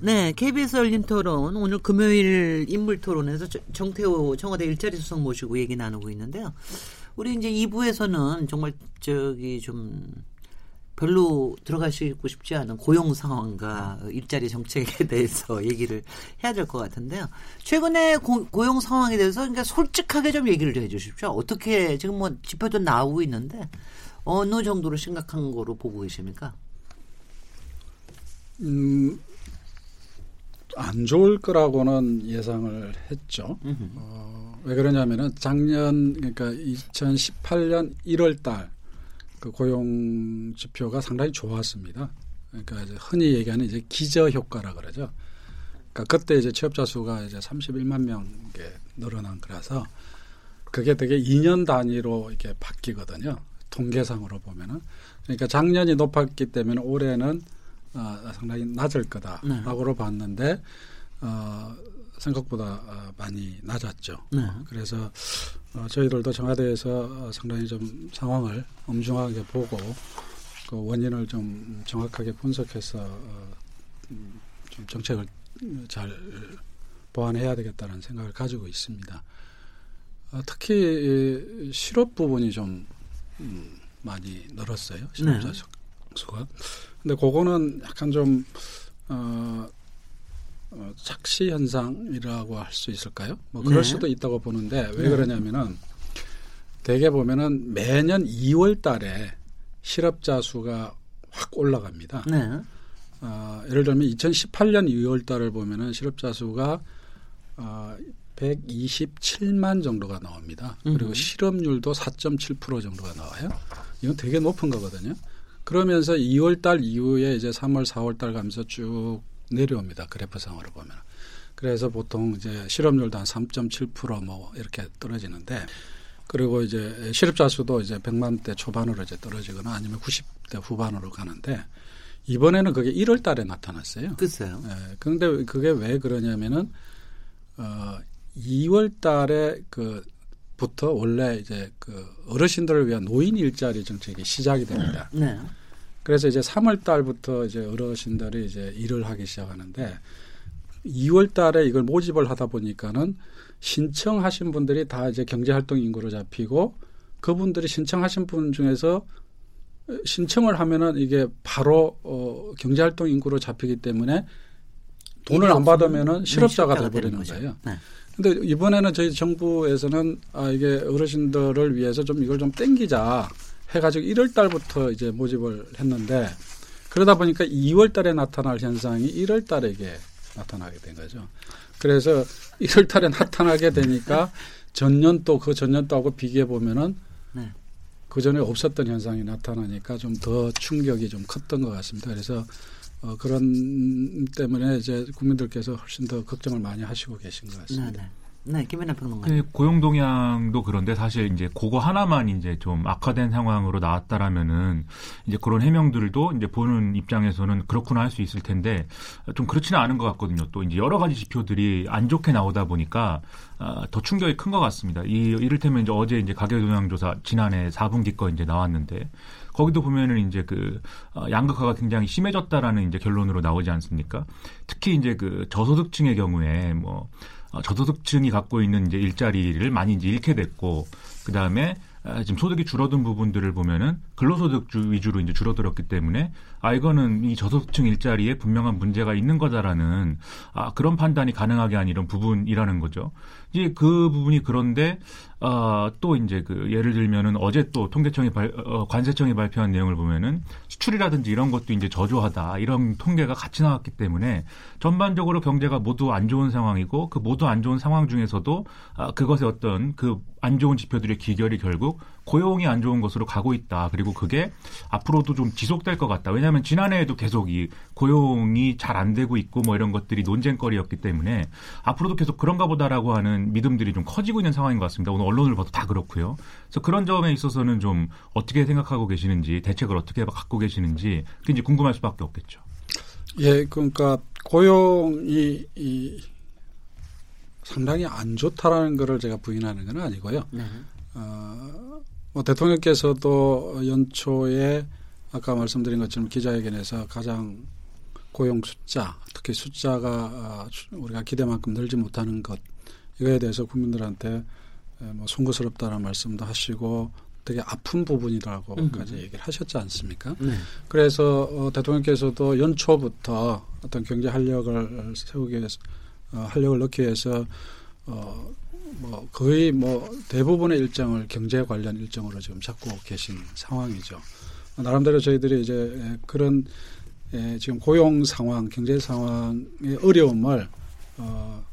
네, KBS 열린 토론 오늘 금요일 인물 토론에서 정태호 청와대 일자리 수석 모시고 얘기 나누고 있는데요. 우리 이제 2부에서는 정말 저기 좀 별로 들어가시고 싶지 않은 고용 상황과 일자리 정책에 대해서 얘기를 해야 될 것 같은데요. 최근에 고, 용 상황에 대해서 그러니까 솔직하게 좀 얘기를 좀 해주십시오. 어떻게 지금 뭐 지표도 나오고 있는데 어느 정도로 심각한 거로 보고 계십니까? 음, 안 좋을 거라고는 예상을 했죠. 어, 왜 그러냐면은 작년 그러니까 2018년 1월 달 그 고용 지표가 상당히 좋았습니다. 그러니까 이제 흔히 얘기하는 이제 기저 효과라 그러죠. 그러니까 그때 이제 취업자 수가 이제 31만 명게 늘어난 거라서 그게 되게 2년 단위로 이렇게 바뀌거든요. 통계상으로 보면은 그러니까 작년이 높았기 때문에 올해는 어, 상당히 낮을 거다라고 네. 봤는데 어, 생각보다 어, 많이 낮았죠. 네. 그래서 어, 저희들도 청와대에서 상당히 좀 상황을 엄중하게 보고 그 원인을 좀 정확하게 분석해서 어, 음, 좀 정책을 잘 보완해야 되겠다는 생각을 가지고 있습니다. 특히 실업 부분이 좀 음, 많이 늘었어요. 실업자 네. 수가. 근데 그거는 약간 좀 어, 어, 착시 현상이라고 할 수 있을까요? 뭐 그럴 네. 수도 있다고 보는데 왜 네. 그러냐면은 대개 보면은 매년 2월 달에 실업자 수가 확 올라갑니다. 네. 어, 예를 들면 2018년 2월 달을 보면은 실업자 수가 어, 127만 정도가 나옵니다. 그리고 실업률도 4.7% 정도가 나와요. 이건 되게 높은 거거든요. 그러면서 2월 달 이후에 이제 3월, 4월 달 가면서 쭉 내려옵니다. 그래프상으로 보면. 그래서 보통 이제 실업률도 한 3.7%뭐 이렇게 떨어지는데 그리고 이제 실업자 수도 이제 100만 대 초반으로 이제 떨어지거나 아니면 90대 후반으로 가는데 이번에는 그게 1월 달에 나타났어요. 글쎄요. 예. 그런데 그게 왜 그러냐면은 어 2월 달에 그 부터 원래 이제 그 어르신들을 위한 노인 일자리 정책이 시작이 됩니다. 네. 그래서 이제 3월 달부터 이제 어르신들이 이제 일을 하기 시작하는데 2월 달에 이걸 모집을 하다 보니까는 신청하신 분들이 다 이제 경제활동 인구로 잡히고 그분들이 신청하신 분 중에서 신청을 하면은 이게 바로 어 경제활동 인구로 잡히기 때문에 돈을 안 받으면은 실업자가 네, 돼버리는 거예요. 네. 근데 이번에는 저희 정부에서는 아 이게 어르신들을 위해서 좀 이걸 좀 땡기자. 해가지고 1월 달부터 이제 모집을 했는데 그러다 보니까 2월 달에 나타날 현상이 1월 달에 이게 나타나게 된 거죠. 그래서 1월 달에 나타나게 되니까 전년도 그 전년도하고 비교해 보면은 네. 그 전에 없었던 현상이 나타나니까 좀 더 충격이 좀 컸던 것 같습니다. 그래서 어, 그런 때문에 이제 국민들께서 훨씬 더 걱정을 많이 하시고 계신 것 같습니다. 네, 네. 네, 김연아 평론가님. 그 고용 동향도 그런데 사실 이제 그거 하나만 이제 좀 악화된 상황으로 나왔다라면은 이제 그런 해명들도 이제 보는 입장에서는 그렇구나 할 수 있을 텐데 좀 그렇지는 않은 것 같거든요. 또 이제 여러 가지 지표들이 안 좋게 나오다 보니까 아, 더 충격이 큰 것 같습니다. 이 이를테면 이제 어제 이제 가계 동향 조사 지난해 4분기 거 이제 나왔는데 거기도 보면은 이제 그 어, 양극화가 굉장히 심해졌다라는 이제 결론으로 나오지 않습니까? 특히 이제 그 저소득층의 경우에 뭐 어, 저소득층이 갖고 있는 이제 일자리를 많이 이제 잃게 됐고 그 다음에 아, 지금 소득이 줄어든 부분들을 보면은 근로소득 위주로 이제 줄어들었기 때문에 아 이거는 이 저소득층 일자리에 분명한 문제가 있는 거다라는 아 그런 판단이 가능하게 한 이런 부분이라는 거죠. 이제 그 부분이 그런데 아또 이제 그 예를 들면은 어제 또 통계청이 발, 어, 관세청이 발표한 내용을 보면은 수출이라든지 이런 것도 이제 저조하다 이런 통계가 같이 나왔기 때문에 전반적으로 경제가 모두 안 좋은 상황이고 그 모두 안 좋은 상황 중에서도 아 그것의 어떤 그안 좋은 지표들의 기결이 결국 고용이 안 좋은 것으로 가고 있다. 그리고 그게 앞으로도 좀 지속될 것 같다. 왜냐하면 지난해에도 계속 이 고용이 잘 안 되고 있고 뭐 이런 것들이 논쟁거리였기 때문에 앞으로도 계속 그런가 보다라고 하는 믿음들이 좀 커지고 있는 상황인 것 같습니다. 오늘 언론을 봐도 다 그렇고요. 그래서 그런 점에 있어서는 좀 어떻게 생각하고 계시는지 대책을 어떻게 갖고 계시는지 굉장히 궁금할 수밖에 없겠죠. 예, 그러니까 고용이 이 상당히 안 좋다라는 것을 제가 부인하는 건 아니고요. 네. 어, 뭐 대통령께서도 연초에 아까 말씀드린 것처럼 기자회견에서 가장 고용 숫자, 특히 숫자가 아, 우리가 기대만큼 늘지 못하는 것 이거에 대해서 국민들한테 뭐 송구스럽다는 말씀도 하시고 되게 아픈 부분이라고까지 음. 얘기를 하셨지 않습니까? 네. 그래서 어, 대통령께서도 연초부터 어떤 경제 활력을 세우기 위해서 어, 활력을 넣기 위해서 어, 뭐 거의 뭐 대부분의 일정을 경제 관련 일정으로 지금 잡고 계신 상황이죠. 나름대로 저희들이 이제 그런 에, 지금 고용 상황, 경제 상황의 어려움을 어,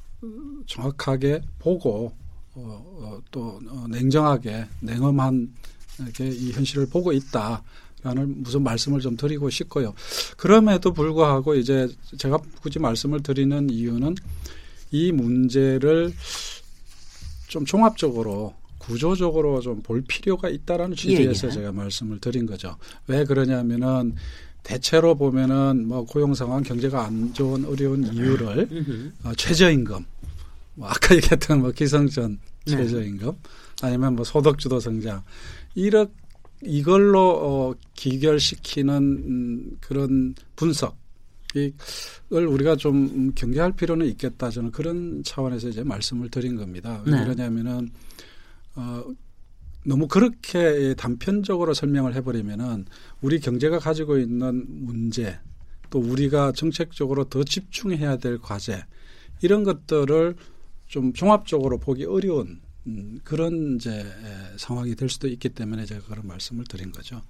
정확하게 보고 어, 어, 또 어, 냉정하게 냉엄한 이렇게 이 현실을 보고 있다. 라는 무슨 말씀을 좀 드리고 싶고요. 그럼에도 불구하고 이제 제가 굳이 말씀을 드리는 이유는 이 문제를 좀 종합적으로 구조적으로 좀 볼 필요가 있다라는 취지에서 예, 예. 제가 말씀을 드린 거죠. 왜 그러냐면은 대체로 보면은 뭐 고용 상황, 경제가 안 좋은 어려운 이유를 어, 최저임금, 뭐 아까 얘기했던 뭐 기성전 네. 최저임금, 네. 아니면 뭐 소득주도 성장 이렇 이걸로 어, 기결시키는 음, 그런 분석 을 우리가 좀 경계할 필요는 있겠다 저는 그런 차원에서 이제 말씀을 드린 겁니다. 왜 네. 그러냐면은 어 너무 그렇게 단편적으로 설명을 해버리면은 우리 경제가 가지고 있는 문제 또 우리가 정책적으로 더 집중해야 될 과제 이런 것들을 좀 종합적으로 보기 어려운 음, 그런 이제 상황이 될 수도 있기 때문에 제가 그런 말씀을 드린 거죠.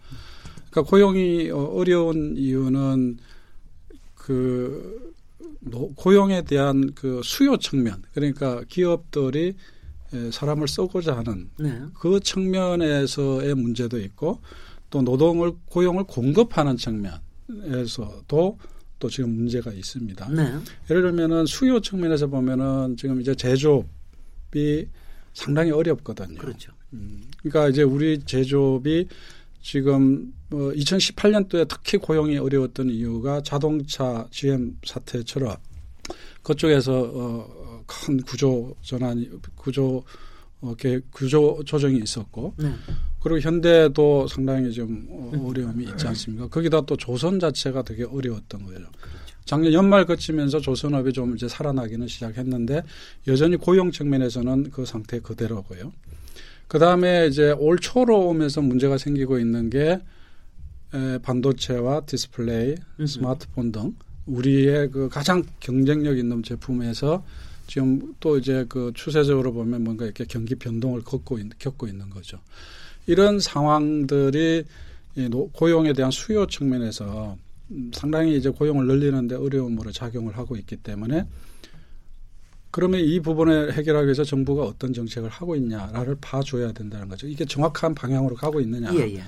그러니까 고용이 어, 어려운 이유는 그 고용에 대한 그 수요 측면 그러니까 기업들이 사람을 쓰고자 하는 네. 그 측면에서의 문제도 있고 또 노동을 고용을 공급하는 측면에서도 또 지금 문제가 있습니다. 네. 예를 들면은 수요 측면에서 보면은 지금 이제 제조업이 상당히 어렵거든요. 그렇죠. 음, 그러니까 이제 우리 제조업이 지금 어 2018년도에 특히 고용이 어려웠던 이유가 자동차 GM 사태처럼 그쪽에서 어, 큰 구조 전환이 구조 어, 구조 조정이 있었고 네. 그리고 현대도 상당히 좀 어, 어려움이 있지 않습니까? 거기다 또 조선 자체가 되게 어려웠던 거예요. 그렇죠. 작년 연말 거치면서 조선업이 좀 이제 살아나기는 시작했는데 여전히 고용 측면에서는 그 상태 그대로고요. 그 다음에 이제 올 초로 오면서 문제가 생기고 있는 게 에, 반도체와 디스플레이. 스마트폰 등 우리의 그 가장 경쟁력 있는 제품에서 지금 또 이제 그 추세적으로 보면 뭔가 이렇게 경기 변동을 겪고, 있, 겪고 있는 거죠. 이런 상황들이 이 고용에 대한 수요 측면에서 상당히 이제 고용을 늘리는데 어려움으로 작용을 하고 있기 때문에 그러면 이 부분을 해결하기 위해서 정부가 어떤 정책을 하고 있냐를 봐줘야 된다는 거죠. 이게 정확한 방향으로 가고 있느냐. 예, 예.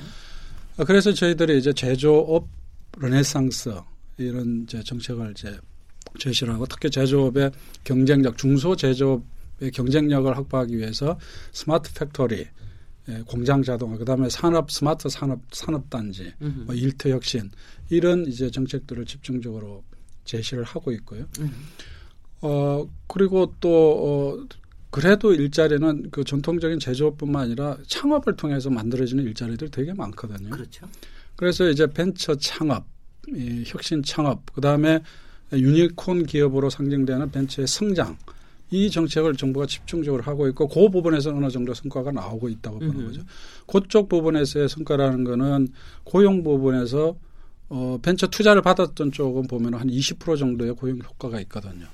어, 그래서 저희들이 이제 제조업 르네상스 이런 이제 정책을 이제 제시를 하고 특히 제조업의 경쟁력, 중소 제조업의 경쟁력을 확보하기 위해서 스마트 팩토리, 예, 공장 자동화, 그다음에 산업 스마트 산업 산업 단지, 뭐 일터 혁신 이런 이제 정책들을 집중적으로 제시를 하고 있고요. 음흠. 어, 그리고 또, 어, 그래도 일자리는 그 전통적인 제조업뿐만 아니라 창업을 통해서 만들어지는 일자리들 되게 많거든요. 그렇죠. 그래서 이제 벤처 창업, 이 혁신 창업, 그 다음에 유니콘 기업으로 상징되는 벤처의 성장, 이 정책을 정부가 집중적으로 하고 있고 그 부분에서 어느 정도 성과가 나오고 있다고 보는 거죠. 그쪽 부분에서의 성과라는 거는 고용 부분에서 어, 벤처 투자를 받았던 쪽은 보면 한 20% 정도의 고용 효과가 있거든요.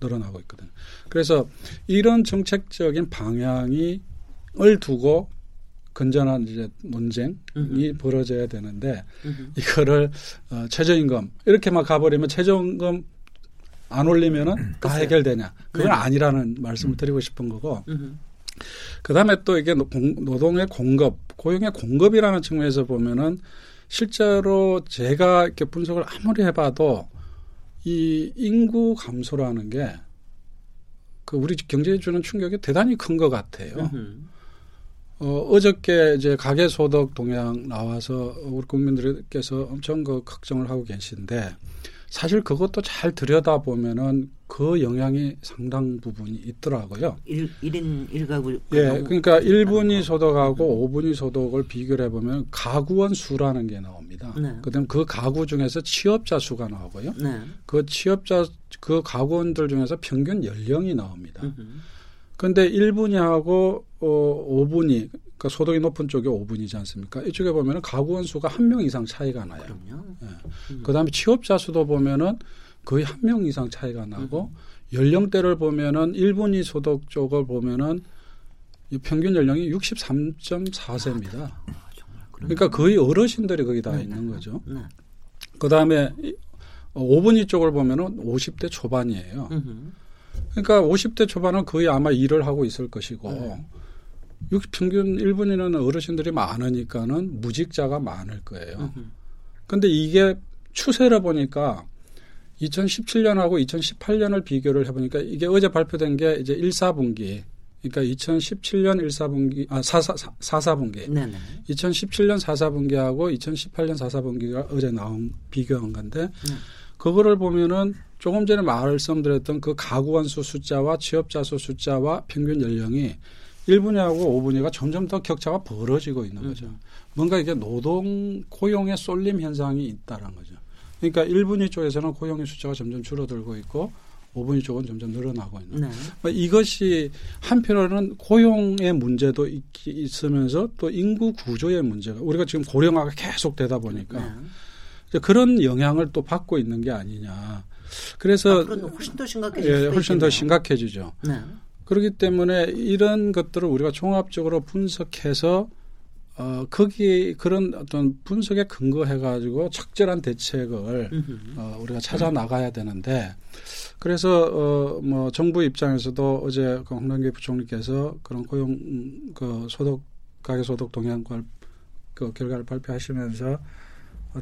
늘어나고 있거든요. 그래서 이런 정책적인 방향이 을 두고 건전한 이제 논쟁이 음흠. 벌어져야 되는데 음흠. 이거를 어, 최저임금 이렇게 막 가버리면 최저임금 안 올리면은 다 해결되냐? 그건 네 아니라는 말씀을 드리고 싶은 거고. 그다음에 또 이게 노동의 공급, 고용의 공급이라는 측면에서 보면은 실제로 제가 이렇게 분석을 아무리 해봐도 이 인구 감소라는 게 그 우리 경제에 주는 충격이 대단히 큰 것 같아요. 어, 어저께 이제 가계소득 동향 나와서 우리 국민들께서 엄청 그 걱정을 하고 계신데 사실 그것도 잘 들여다보면은 그 영향이 상당 부분이 있더라고요. 1, 1인 1가구. 예. 그러니까 1분위 소득하고 5분위 소득을 비교를 해보면 가구원 수라는 게 나옵니다. 네. 그 다음에 그 가구 중에서 취업자 수가 나오고요. 네. 그 취업자, 그 가구원들 중에서 평균 연령이 나옵니다. 그런데 1분위하고 어, 5분위, 그러니까 소득이 높은 쪽이 5분이지 않습니까? 이쪽에 보면은 가구원 수가 한 명 이상 차이가 나요. 그럼요. 예. 음. 그다음에 취업자 수도 보면은 거의 한 명 이상 차이가 나고 음. 연령대를 보면은 1분위 소득 쪽을 보면은 평균 연령이 63.4세입니다. 아, 그러니까 거의 어르신들이 거기 다 네. 있는 거죠. 네. 그다음에 5분위 쪽을 보면은 50대 초반이에요. 그러니까 50대 초반은 거의 아마 일을 하고 있을 것이고 네. 평균 1분이라는 어르신들이 많으니까는 무직자가 많을 거예요. 근데 이게 추세를 보니까 2017년하고 2018년을 비교를 해보니까 이게 어제 발표된 게 이제 1, 4분기. 그러니까 2017년 1, 4분기, 아, 4, 4, 4, 4분기. 네네. 2017년 4, 4분기하고 2018년 4, 4분기가 어제 나온 비교한 건데, 네. 그거를 보면은 조금 전에 말씀드렸던 그 가구원 수 숫자와 취업자 수 숫자와 평균 연령이 1분위하고 5분위가 점점 더 격차가 벌어지고 있는 거죠. 음. 뭔가 이게 노동 고용의 쏠림 현상이 있다는 거죠. 그러니까 1분위 쪽에서는 고용의 숫자가 점점 줄어들고 있고 5분위 쪽은 점점 늘어나고 있는. 네. 뭐 이것이 한편으로는 고용의 문제도 있, 있으면서 또 인구 구조의 문제가 우리가 지금 고령화가 계속 되다 보니까 네. 그런 영향을 또 받고 있는 게 아니냐. 그래서 훨씬 더 심각해지죠. 예, 훨씬 더 심각해지죠. 네. 그렇기 때문에 이런 것들을 우리가 종합적으로 분석해서 어, 거기 그런 어떤 분석에 근거해 가지고 적절한 대책을 어, 우리가 찾아 나가야 되는데 그래서 어, 뭐 정부 입장에서도 어제 그 홍남기 부총리께서 그런 고용 그 소득 가계 소득 동향과 그 결과를 발표하시면서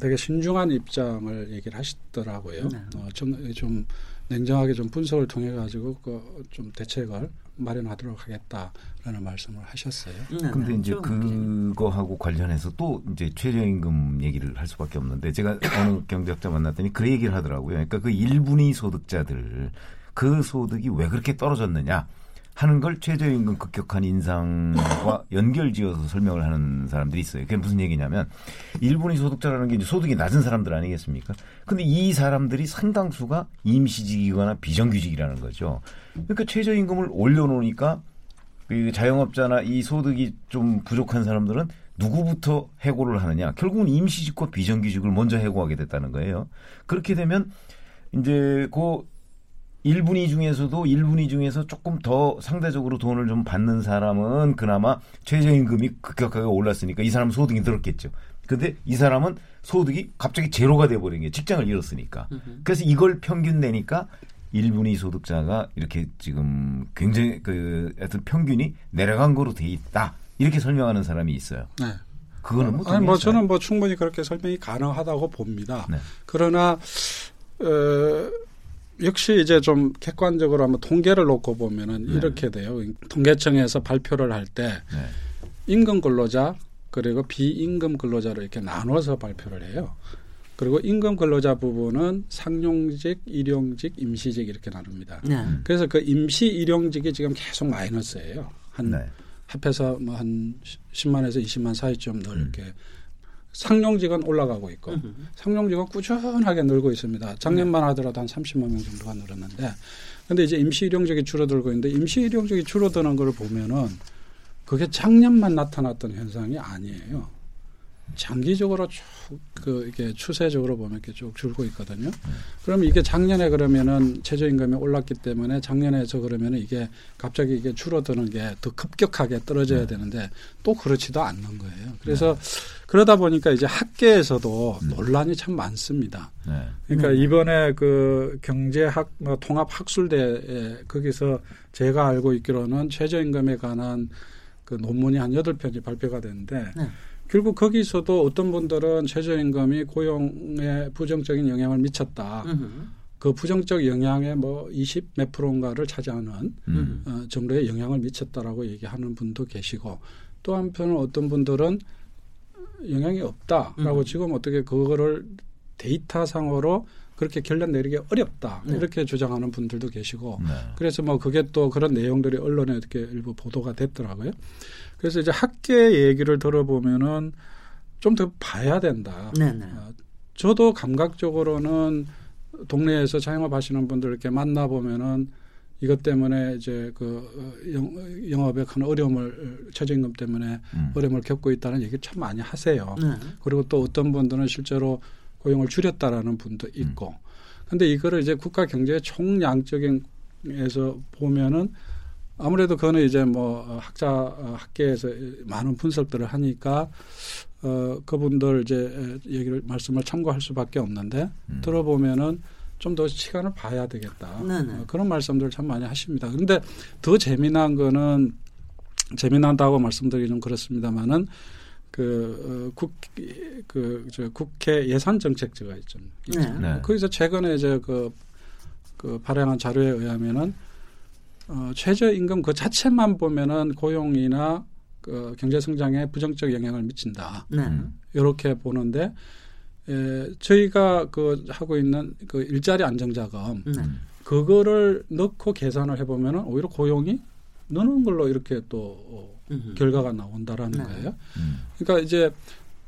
되게 신중한 입장을 얘기를 하시더라고요. 네. 어, 좀, 좀 냉정하게 좀 분석을 통해 가지고 그 좀 대책을 마련하도록 하겠다라는 말씀을 하셨어요. 네, 근데 네. 이제 그거하고 관련해서 또 이제 최저임금 얘기를 할 수밖에 없는데 제가 어느 경제학자 만났더니 그 얘기를 하더라고요. 그러니까 그 1분위 소득자들 그 소득이 왜 그렇게 떨어졌느냐. 하는 걸 최저임금 급격한 인상과 연결지어서 설명을 하는 사람들이 있어요. 그게 무슨 얘기냐면 일본이 소득자라는 게 이제 소득이 낮은 사람들 아니겠습니까? 근데 이 사람들이 상당수가 임시직이거나 비정규직이라는 거죠. 그러니까 최저임금을 올려놓으니까 그 자영업자나 이 소득이 좀 부족한 사람들은 누구부터 해고를 하느냐? 결국은 임시직과 비정규직을 먼저 해고하게 됐다는 거예요. 그렇게 되면 이제 그 1분위 중에서도 1분위 중에서 조금 더 상대적으로 돈을 좀 받는 사람은 그나마 최저임금이 급격하게 올랐으니까 이 사람 소득이 늘었겠죠. 근데 이 사람은 소득이 갑자기 제로가 돼버린 게 직장을 잃었으니까. 그래서 이걸 평균 내니까 1분위 소득자가 이렇게 지금 굉장히 그 하여튼 평균이 내려간 거로 돼 있다. 이렇게 설명하는 사람이 있어요. 네. 그거는 뭐, 아니, 뭐 저는 뭐 충분히 그렇게 설명이 가능하다고 봅니다. 네. 그러나 어, 역시 이제 좀 객관적으로 한번 통계를 놓고 보면은 네. 이렇게 돼요. 통계청에서 발표를 할때 네. 임금 근로자 그리고 비임금 근로자를 이렇게 나눠서 발표를 해요. 그리고 임금 근로자 부분은 상용직, 일용직, 임시직 이렇게 나눕니다. 네. 그래서 그 임시 일용직이 지금 계속 마이너스예요. 한 네. 합해서 뭐 한 10만에서 20만 사이쯤 늘 음. 상용직은 올라가고 있고. 상용직은 꾸준하게 늘고 있습니다. 작년만 하더라도 한 30만 명 정도가 늘었는데 근데 이제 임시 일용직이 줄어들고 있는데 임시 일용직이 줄어드는 걸 보면은 그게 작년만 나타났던 현상이 아니에요. 장기적으로 쭉 그 이게 추세적으로 보면 이렇게 쭉 줄고 있거든요. 그러면 이게 작년에 그러면은 최저임금이 올랐기 때문에 작년에서 그러면은 이게 갑자기 이게 줄어드는 게 더 급격하게 떨어져야 네. 되는데 또 그렇지도 않는 거예요. 그래서 네. 그러다 보니까 이제 학계에서도 음. 논란이 참 많습니다. 네. 그러니까 네. 이번에 그 경제학 뭐 통합 학술대에 거기서 제가 알고 있기로는 최저임금에 관한 그 논문이 한 여덟 편이 발표가 됐는데 네. 결국 거기서도 어떤 분들은 최저임금이 고용에 부정적인 영향을 미쳤다. 으흠. 그 부정적 영향의 뭐20 몇 프로인가를 차지하는 음. 어, 정도의 영향을 미쳤다라고 얘기하는 분도 계시고 또 한편은 어떤 분들은 영향이 없다라고 음. 지금 어떻게 그거를 데이터상으로 그렇게 결론 내리기 어렵다 네. 이렇게 주장하는 분들도 계시고 네. 그래서 뭐 그게 또 그런 내용들이 언론에 이렇게 일부 보도가 됐더라고요. 그래서 이제 학계 얘기를 들어보면은 좀 더 봐야 된다. 네네. 어, 저도 감각적으로는 동네에서 자영업 하시는 분들 이렇게 만나 보면은 이것 때문에 이제 그 어, 영, 영업에 큰 어려움을 최저임금 때문에 음. 어려움을 겪고 있다는 얘기 참 많이 하세요. 네. 그리고 또 어떤 분들은 실제로 고용을 줄였다라는 분도 있고. 음. 근데 이거를 이제 국가 경제의 총량적인 에서 보면은 아무래도 그거는 이제 뭐 학자 학계에서 많은 분석들을 하니까 어 그분들 이제 얘기를 말씀을 참고할 수밖에 없는데 음. 들어보면은 좀 더 시간을 봐야 되겠다 어, 그런 말씀들 참 많이 하십니다. 근데 더 재미난 거는 재미난다고 말씀드리기 좀 그렇습니다만은 그, 어, 국, 그, 저 국회 예산정책제가 있죠. 네. 네. 거기서 최근에 이제 그, 그 발행한 자료에 의하면은 어, 최저임금 그 자체만 보면은 고용이나 그 경제 성장에 부정적 영향을 미친다. 네. 이렇게 보는데 에, 저희가 그 하고 있는 그 일자리 안정자금 네. 그거를 넣고 계산을 해보면은 오히려 고용이 느는 걸로 이렇게 또 어, 결과가 나온다라는 네. 거예요. 음. 그러니까 이제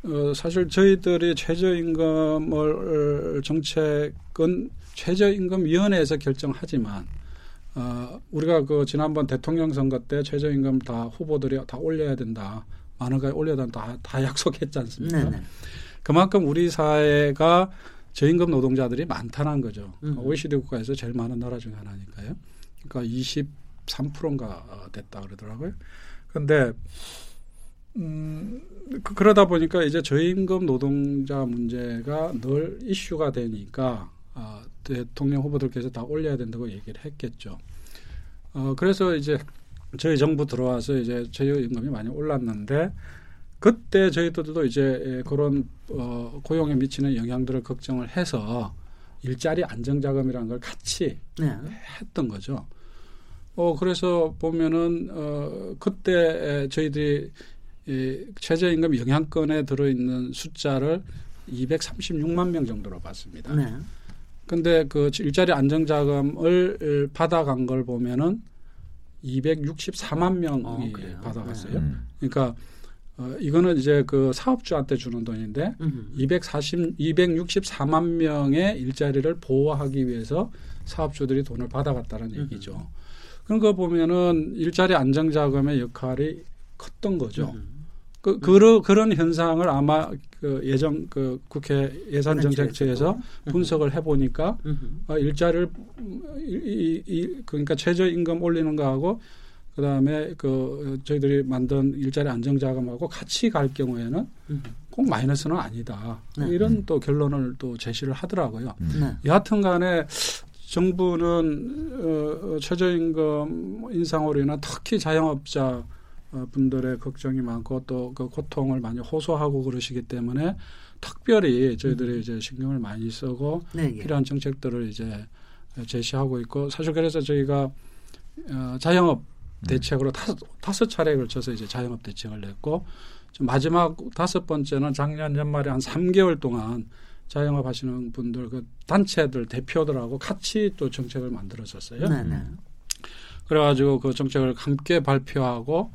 어, 사실 저희들이 최저임금을 정책은 최저임금위원회에서 결정하지만 어, 우리가 그 지난번 대통령 선거 때 최저임금 다 후보들이 다 올려야 된다. 많은 가 올려야 된다. 다, 다 약속했지 않습니까? 네네. 그만큼 우리 사회가 저임금 노동자들이 많다는 거죠. 음. OECD 국가에서 제일 많은 나라 중에 하나니까요. 그러니까 23%인가 됐다 그러더라고요. 근데 음, 그, 그러다 보니까 이제 저임금 노동자 문제가 늘 이슈가 되니까 아, 대통령 후보들께서 다 올려야 된다고 얘기를 했겠죠. 어, 그래서 이제 저희 정부 들어와서 이제 최저임금이 많이 올랐는데 그때 저희들도 이제 그런 어, 고용에 미치는 영향들을 걱정을 해서 일자리 안정자금이라는 걸 같이 네. 했던 거죠. 어, 그래서 보면은, 어, 그때 저희들이 이 최저임금 영향권에 들어있는 숫자를 236만 명 정도로 봤습니다. 네. 근데 그 일자리 안정자금을 받아간 걸 보면은 264만 명이 어, 받아갔어요. 네. 음. 그러니까 어, 이거는 이제 그 사업주한테 주는 돈인데 음. 240, 264만 명의 일자리를 보호하기 위해서 사업주들이 돈을 받아갔다는 음. 얘기죠. 그런 거 보면은 일자리 안정자금의 역할이 컸던 거죠. 음. 그, 그러, 그런 현상을 아마 그 예정 그 국회 예산정책처에서 분석을 해보니까 어, 일자리를 이, 이, 그러니까 최저임금 올리는 거하고 그 다음에 그 저희들이 만든 일자리 안정자금하고 같이 갈 경우에는 꼭 마이너스는 아니다. 네. 이런 또 결론을 또 제시를 하더라고요. 네. 여하튼 간에 정부는 어, 최저임금 인상으로 인한 특히 자영업자 어, 분들의 걱정이 많고 또 그 고통을 많이 호소하고 그러시기 때문에 특별히 저희들이 음. 이제 신경을 많이 쓰고 네, 예. 필요한 정책들을 이제 제시하고 있고 사실 그래서 저희가 어, 자영업 음. 대책으로 다섯, 다섯 차례에 걸쳐서 이제 자영업 대책을 냈고 마지막 다섯 번째는 작년 연말에 한 3개월 동안 자영업 하시는 분들 그 단체들 대표들하고 같이 또 정책을 만들었었어요. 네 네. 그래가지고 그 정책을 함께 발표하고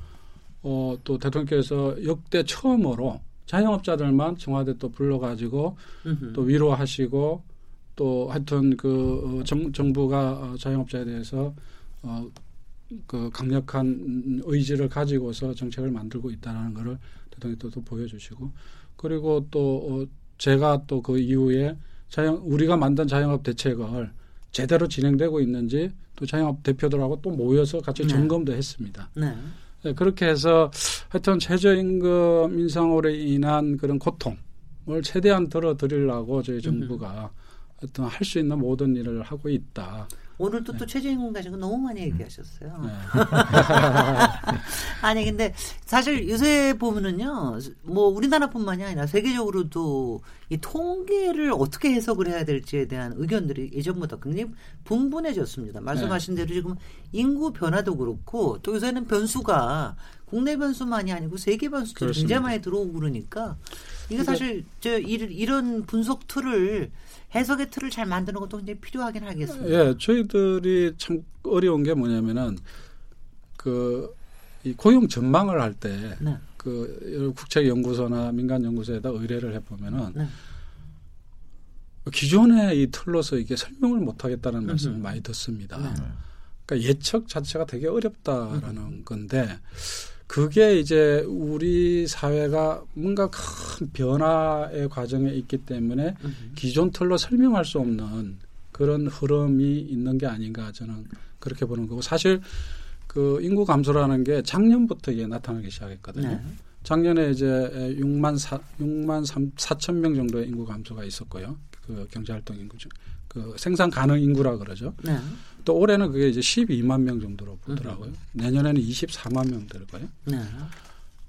어, 또 대통령께서 역대 처음으로 자영업자들만 청와대 또 불러가지고 으흠. 또 위로하시고 또 하여튼 그 어, 정, 정부가 어, 자영업자에 대해서 어, 그 강력한 의지를 가지고서 정책을 만들고 있다는 거를 대통령께서 또 보여주시고 그리고 또 어, 제가 또 그 이후에 자영 우리가 만든 자영업 대책을 제대로 진행되고 있는지 또 자영업 대표들하고 또 모여서 같이 네. 점검도 했습니다. 네. 네, 그렇게 해서 하여튼 최저임금 인상으로 인한 그런 고통을 최대한 덜어드리려고 저희 정부가 하여튼 할 수 있는 모든 일을 하고 있다. 오늘도 네. 또 최저임금 가지고 너무 많이 음. 얘기하셨어요. 네. 아니 근데 사실 요새 보면은요, 뭐 우리나라뿐만이 아니라 세계적으로도 이 통계를 어떻게 해석을 해야 될지에 대한 의견들이 예전보다 굉장히 분분해졌습니다. 말씀하신 네. 대로 지금 인구 변화도 그렇고 또 요새는 변수가 국내 변수만이 아니고 세계 변수도 굉장히 많이 들어오고 그러니까 이게 사실 저 이런 분석 tool을 해석의 틀을 잘 만드는 것도 굉장히 필요하긴 하겠습니다. 예, 저희들이 참 어려운 게 뭐냐면은 그 이 고용 전망을 할 때그 네. 그 국책 연구소나 민간 연구소에다 의뢰를 해 보면은 네. 기존의 이 틀로서 이게 설명을 못 하겠다는 말씀을 많이 듣습니다. 네. 그러니까 예측 자체가 되게 어렵다라는 음. 건데 그게 이제 우리 사회가 뭔가 큰 변화의 과정에 있기 때문에 기존 틀로 설명할 수 없는 그런 흐름이 있는 게 아닌가 저는 그렇게 보는 거고 사실 그 인구 감소라는 게 작년부터 이게 나타나기 시작했거든요. 네. 작년에 이제 6만 4, 6만 3, 4천 명 정도의 인구 감소가 있었고요. 그 경제 활동 인구 중, 그 생산 가능 인구라 그러죠. 네. 또 올해는 그게 이제 12만 명 정도로 보더라고요. 음. 내년에는 24만 명 될 거예요. 네.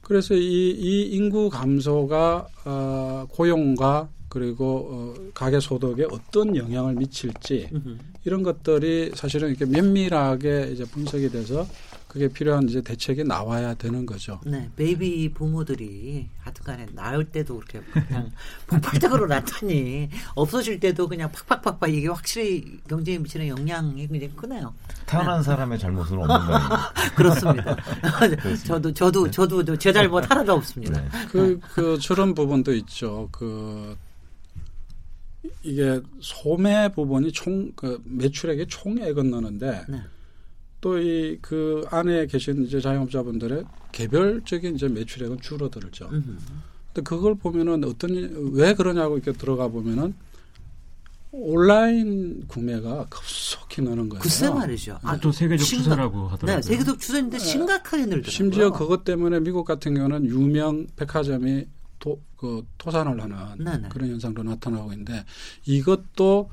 그래서 이, 이 인구 감소가 어, 고용과 그리고 어, 가계 소득에 어떤 영향을 미칠지. 이런 것들이 사실은 이렇게 면밀하게 이제 분석이 돼서 그게 필요한 이제 대책이 나와야 되는 거죠. 네, 베이비 부모들이 하여튼간에 나을 때도 그렇게 그냥 폭발적으로 나타니 없어질 때도 그냥 팍팍팍팍 이게 확실히 경제에 미치는 영향이 굉장히 크네요. 태어난 네. 사람의 잘못은 없는 거예요. 그렇습니다. 저도 저도 저도 제 잘못 하나도 없습니다. 네. 그, 그 저런 부분도 있죠. 그 이게 소매 부분이 총 그 매출액의 총액은 넣는데 네. 또 이 그 안에 계신 이제 자영업자분들의 개별적인 이제 매출액은 줄어들죠. 근데 그걸 보면은 어떤 왜 그러냐고 이렇게 들어가 보면은 온라인 구매가 급속히 느는 거예요. 글쎄 말이죠. 아, 또 세계적 심각, 추세라고 하더라고요. 네, 세계적 추세인데 네. 심각하게 늘더라고요. 심지어 그것 때문에 미국 같은 경우는 유명 백화점이 도, 그 토산을 하는 네네. 네. 그런 현상도 나타나고 있는데 이것도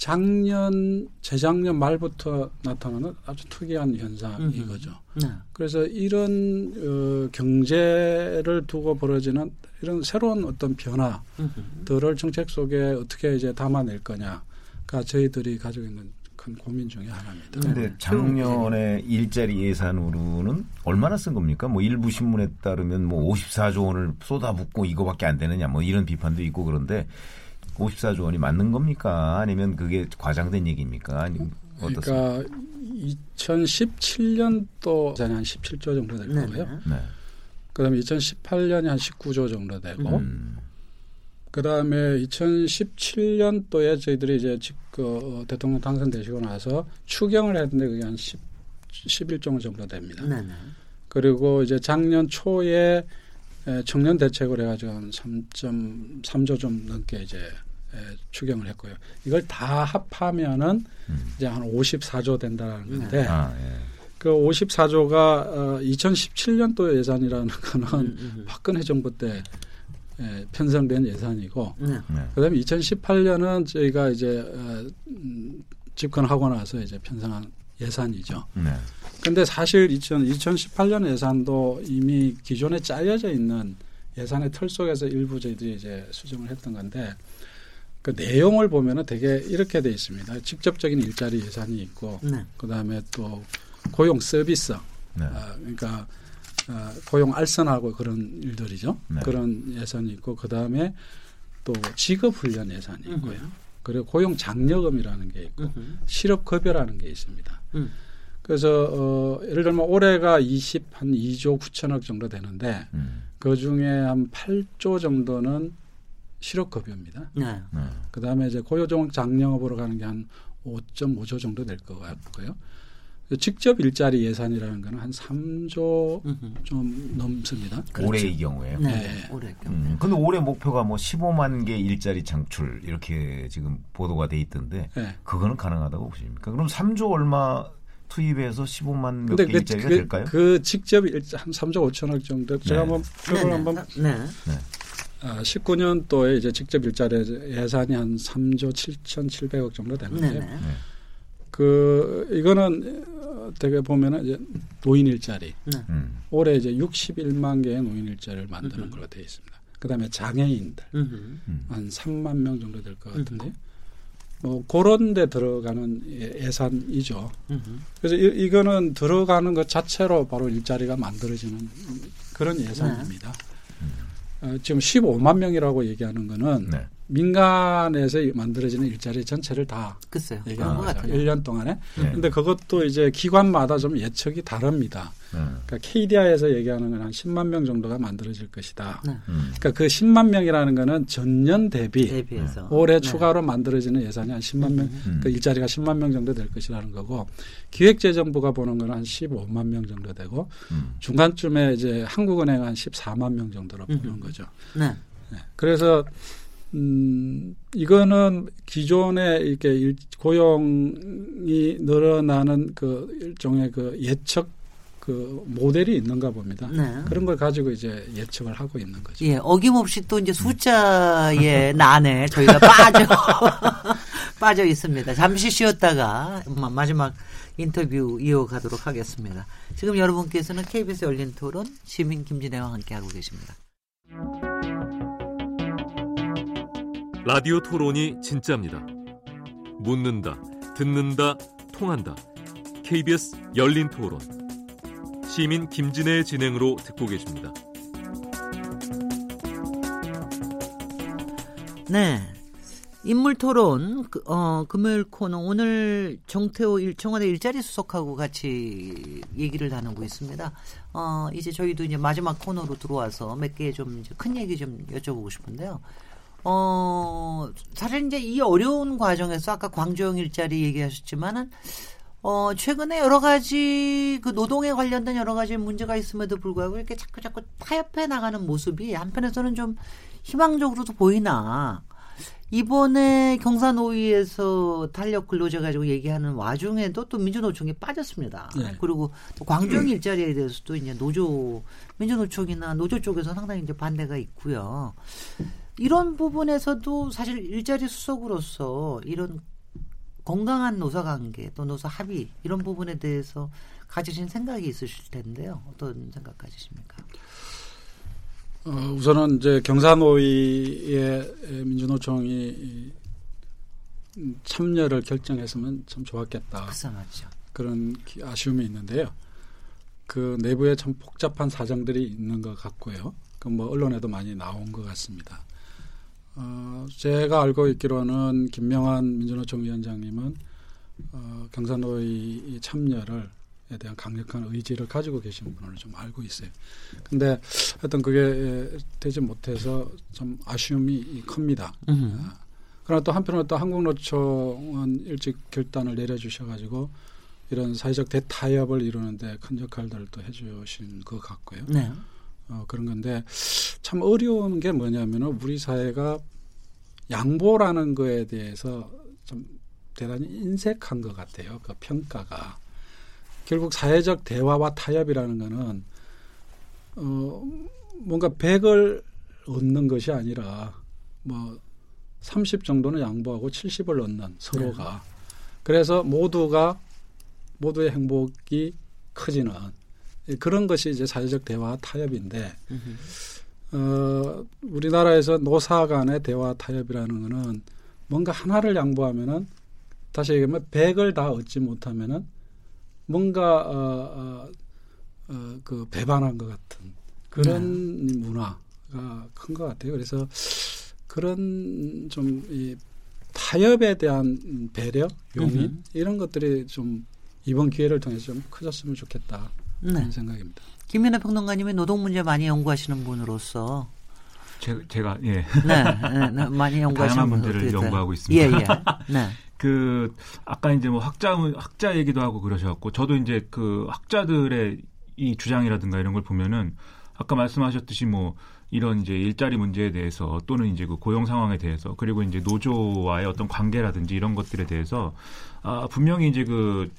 작년 재작년 말부터 나타나는 아주 특이한 현상이 거죠. 네. 그래서 이런 어, 경제를 두고 벌어지는 이런 새로운 어떤 변화들을 정책 속에 어떻게 이제 담아낼 거냐가 저희들이 가지고 있는 큰 고민 중의 하나입니다. 그런데 네. 작년에 일자리 예산으로는 얼마나 쓴 겁니까? 뭐 일부 신문에 따르면 뭐 54조 원을 쏟아붓고 이거밖에 안 되느냐 뭐 이런 비판도 있고 그런데 54조 원이 맞는 겁니까? 아니면 그게 과장된 얘기입니까? 아니면 어떻습니까? 그러니까 2017년도 한 17조 정도 될 네. 거고요. 네. 그다음에 2018년이 한 19조 정도 되고 음. 그다음에 2017년도에 저희들이 이제 그 어, 대통령 당선되시고 나서 추경을 했는데 그게 한 10, 11조 정도 됩니다. 네네. 그리고 이제 작년 초에 청년 대책을 해가지고 한 3.3조 좀 넘게 이제 추경을 했고요. 이걸 다 합하면은 음. 이제 한 54조 된다는 네. 건데 아, 예. 그 54조가 어, 2017년도 예산이라는 거는 음, 음, 음. 박근혜 정부 때 예, 편성된 예산이고 네. 네. 그다음에 2018년은 저희가 이제 어, 음, 집권하고 나서 이제 편성한 예산이죠. 네. 근데 사실 2000, 2018년 예산도 이미 기존에 짜여져 있는 예산의 틀 속에서 일부 저희들이 이제 수정을 했던 건데 그 내용을 보면은 되게 이렇게 돼 있습니다. 직접적인 일자리 예산이 있고, 네. 그 다음에 또 고용 서비스, 네. 아, 그러니까 아, 고용 알선하고 그런 일들이죠. 네. 그런 예산이 있고, 그 다음에 또 직업 훈련 예산이 있고요. 으흠. 그리고 고용 장려금이라는 게 있고, 으흠. 실업 급여라는 게 있습니다. 음. 그래서 어, 예를 들면 올해가 20 한 2조 9천억 정도 되는데 음. 그 중에 한 8조 정도는 실업급여입니다. 네. 네. 그 다음에 이제 고요종 장려업으로 가는 게 한 5.5조 정도 될 것 같고요. 직접 일자리 예산이라는 거는 한 3조 좀 넘습니다. 그렇죠. 올해의 경우에요. 네. 네. 올해 경우. 음, 근데 올해 목표가 뭐 15만 개 일자리 창출 이렇게 지금 보도가 돼 있던데 네. 그거는 가능하다고 보십니까? 그럼 3조 얼마 투입해서 15만 몇개 그, 일자리가 그, 될까요? 그 직접 일, 한 3조 5천억 정도 제가 네. 한번 표를 네, 한번 네. 네. 아, 19년도에 이제 직접 일자리 예산이 한 3조 7,700억 정도 되는데 네. 그 이거는 어떻게 보면은 이제 노인 일자리 네. 음. 올해 이제 61만 개의 노인 일자리를 만드는 음. 걸로 되어 있습니다. 그다음에 장애인들 음. 한 3만 명 정도 될 것 같은데 뭐 그런 데 들어가는 예, 예산이죠. 그래서 이, 이거는 들어가는 것 자체로 바로 일자리가 만들어지는 그런 예산입니다. 네. 어, 지금 15만 명이라고 얘기하는 거는 네. 민간에서 만들어지는 일자리 전체를 다 글쎄요. 얘기하는 것 같아요. 1년 동안에. 네. 근데 그것도 이제 기관마다 좀 예측이 다릅니다. 네. 그러니까 KDI에서 얘기하는 건 한 10만 명 정도가 만들어질 것이다. 네. 음. 그러니까 그 10만 명이라는 거는 전년 대비 대비해서. 올해 네. 추가로 만들어지는 예산이 한 10만 명, 음. 그 일자리가 10만 명 정도 될 것이라는 거고 기획재정부가 보는 거는 한 15만 명 정도 되고 음. 중간쯤에 이제 한국은행 한 14만 명 정도로 보는 거죠. 네. 네. 그래서 음, 이거는 기존에 이렇게 일, 고용이 늘어나는 그 일종의 그 예측 그 모델이 있는가 봅니다. 네. 그런 걸 가지고 이제 예측을 하고 있는 거죠. 예, 어김없이 또 이제 숫자의 난에 저희가 빠져 빠져 있습니다. 잠시 쉬었다가 마지막 인터뷰 이어가도록 하겠습니다. 지금 여러분께서는 KBS 열린 토론 시민 김진애와 함께하고 계십니다. 라디오 토론이 진짜입니다. 묻는다, 듣는다, 통한다. KBS 열린 토론. 시민 김진애의 진행으로 듣고 계십니다. 네. 인물 토론, 그, 어, 금요일 코너. 오늘 정태호 일, 청와대 일자리 수석하고 같이 얘기를 나누고 있습니다. 어, 이제 저희도 이제 마지막 코너로 들어와서 몇 개 좀 큰 얘기 좀 여쭤보고 싶은데요. 어, 사실 이제 이 어려운 과정에서 아까 광주형 일자리 얘기하셨지만은 어, 최근에 여러 가지 그 노동에 관련된 여러 가지 문제가 있음에도 불구하고 이렇게 자꾸 자꾸 타협해 나가는 모습이 한편에서는 좀 희망적으로도 보이나. 이번에 경사노위에서 탄력 근로자 가지고 얘기하는 와중에도 또 민주노총이 빠졌습니다. 네. 그리고 또 광주형 일자리에 대해서도 이제 노조, 민주노총이나 노조 쪽에서 상당히 이제 반대가 있고요. 이런 부분에서도 사실 일자리 수석으로서 이런 건강한 노사 관계 또 노사 합의 이런 부분에 대해서 가지신 생각이 있으실 텐데요. 어떤 생각 가지십니까? 어, 우선은 이제 경사노위의 민주노총이 참여를 결정했으면 참 좋았겠다. 그런 아쉬움이 있는데요. 그 내부에 참 복잡한 사정들이 있는 것 같고요. 그 뭐 언론에도 많이 나온 것 같습니다. 어, 제가 알고 있기로는 김명환 민주노총 위원장님은 어, 경산노위 참여를 에 대한 강력한 의지를 가지고 계신 분을 좀 알고 있어요. 근데 하여튼 그게 되지 못해서 좀 아쉬움이 큽니다. 아, 그러나 또 한편으로 또 한국노총은 일찍 결단을 내려주셔가지고 이런 사회적 대타협을 이루는데 큰 역할들을 또 해주신 것 같고요. 네. 어, 그런 건데 참 어려운 게 뭐냐면은 우리 사회가 양보라는 거에 대해서 좀 대단히 인색한 것 같아요. 그 평가가 결국 사회적 대화와 타협이라는 거는 어 뭔가 100을 얻는 것이 아니라 뭐 30 정도는 양보하고 70을 얻는 서로가 네. 그래서 모두가 모두의 행복이 커지는 그런 것이 이제 사회적 대화 타협인데 어, 우리나라에서 노사 간의 대화 타협이라는 거는 뭔가 하나를 양보하면은 다시 얘기하면 백을 다 얻지 못하면은 뭔가 어, 어, 어, 그 배반한 것 같은 그런 네. 문화가 큰 것 같아요. 그래서 그런 좀 이 타협에 대한 배려, 용인 으흠. 이런 것들이 좀 이번 기회를 통해서 좀 커졌으면 좋겠다. 네. 생각입니다. 김민아 평론가님이 노동 문제 많이 연구하시는 분으로서 제, 제가 예. 네, 네, 네 많이 연구하시는 다양한 문제를 연구하고 있습니다. 예, 예. 네. 그 아까 이제 뭐 학자 학자 얘기도 하고 그러셔갖고 저도 이제 그 학자들의 이 주장이라든가 이런 걸 보면은 아까 말씀하셨듯이 뭐 이런 이제 일자리 문제에 대해서 또는 이제 그 고용 상황에 대해서 그리고 이제 노조와의 어떤 관계라든지 이런 것들에 대해서 아 분명히 이제 그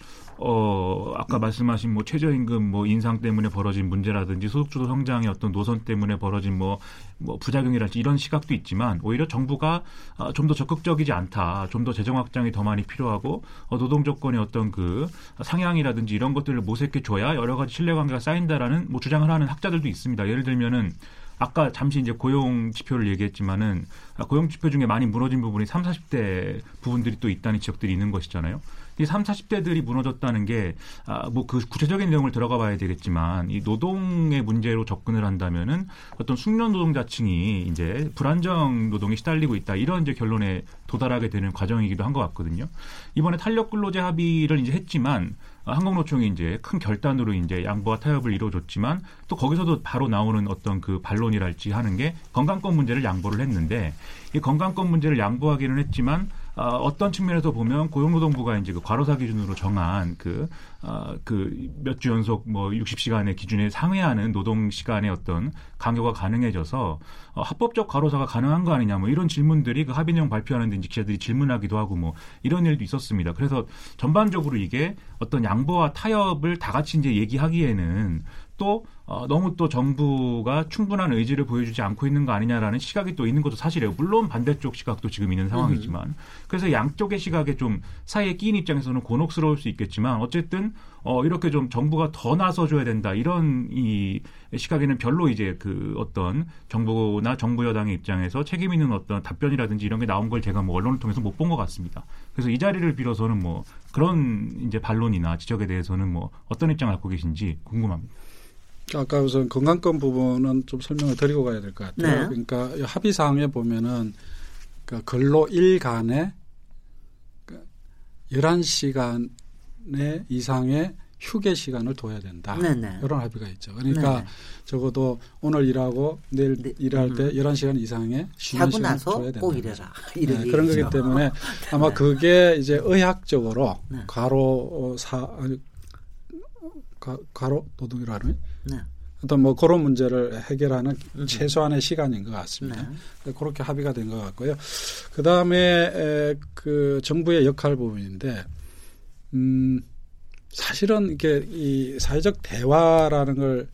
어, 아까 말씀하신 뭐 최저임금 뭐 인상 때문에 벌어진 문제라든지 소득주도 성장의 어떤 노선 때문에 벌어진 뭐, 뭐 부작용이랄지 이런 시각도 있지만 오히려 정부가 아, 좀더 적극적이지 않다. 좀 더 재정 확장이 더 많이 필요하고 어, 노동 조건의 어떤 그 상향이라든지 이런 것들을 모색해 줘야 여러 가지 신뢰 관계가 쌓인다라는 뭐 주장을 하는 학자들도 있습니다. 예를 들면은 아까 잠시 이제 고용 지표를 얘기했지만은 아, 고용 지표 중에 많이 무너진 부분이 3, 40대 부분들이 또 있다는 지적들이 있는 것이잖아요. 이 3, 40대들이 무너졌다는 게, 아, 뭐그 구체적인 내용을 들어가 봐야 되겠지만, 이 노동의 문제로 접근을 한다면은 어떤 숙련 노동자층이 이제 불안정 노동에 시달리고 있다. 이런 이제 결론에 도달하게 되는 과정이기도 한 것 같거든요. 이번에 탄력 근로제 합의를 이제 했지만, 한국노총이 이제 큰 결단으로 이제 양보와 타협을 이루어줬지만 또 거기서도 바로 나오는 어떤 그 반론이랄지 하는 게 건강권 문제를 양보를 했는데 이 건강권 문제를 양보하기는 했지만 어, 어떤 측면에서 보면 고용노동부가 이제 그 과로사 기준으로 정한 그, 어, 그몇 주 연속 뭐 60시간의 기준에 상회하는 노동 시간의 어떤 강요가 가능해져서 어, 합법적 과로사가 가능한 거 아니냐 뭐 이런 질문들이 그 합의 내용 발표하는데 이제 기자들이 질문하기도 하고 뭐 이런 일도 있었습니다. 그래서 전반적으로 이게 어떤 양보와 타협을 다 같이 이제 얘기하기에는 또 어, 너무 또 정부가 충분한 의지를 보여주지 않고 있는 거 아니냐라는 시각이 또 있는 것도 사실이에요. 물론 반대쪽 시각도 지금 있는 상황이지만 음. 그래서 양쪽의 시각에 좀 사이에 끼인 입장에서는 곤혹스러울 수 있겠지만 어쨌든 어, 이렇게 좀 정부가 더 나서줘야 된다 이런 이 시각에는 별로 이제 그 어떤 정부나 정부 여당의 입장에서 책임 있는 어떤 답변이라든지 이런 게 나온 걸 제가 뭐 언론을 통해서 못 본 것 같습니다. 그래서 이 자리를 빌어서는 뭐 그런 이제 반론이나 지적에 대해서는 뭐 어떤 입장을 갖고 계신지 궁금합니다. 아까 우선 건강권 부분은 좀 설명을 드리고 가야 될 것 같아요. 네. 그러니까 합의 사항에 보면은 그 근로 일 간에 11시간의 그 이상의 휴게 시간을 둬야 된다. 네네. 이런 합의가 있죠. 그러니까 네네. 적어도 오늘 일하고 내일 네. 일할 때 음. 11시간 이상의 쉬는 시간을 둬야 된다. 꼭 일해라. 네, 그런 거기 때문에 아마 네. 그게 이제 의학적으로 네. 과로 사 과로 노동이라는 네. 어떤 뭐 그런 문제를 해결하는 음. 최소한의 시간인 것 같습니다. 네. 그렇게 합의가 된 것 같고요. 그 다음에 그 정부의 역할 부분인데, 음, 사실은 이게 이 사회적 대화라는 걸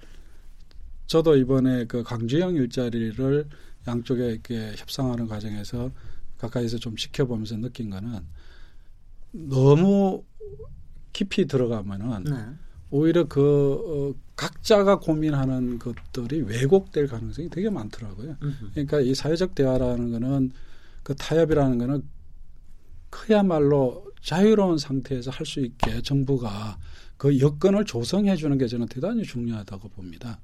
저도 이번에 그 강주영 일자리를 양쪽에 이렇게 협상하는 과정에서 가까이서 좀 지켜보면서 느낀 거는 너무 깊이 들어가면은 네. 오히려 그 어, 각자가 고민하는 것들이 왜곡될 가능성이 되게 많더라고요. 그러니까 이 사회적 대화라는 거는 그 타협이라는 거는 그야말로 자유로운 상태에서 할 수 있게 정부가 그 여건을 조성해 주는 게 저는 대단히 중요하다고 봅니다.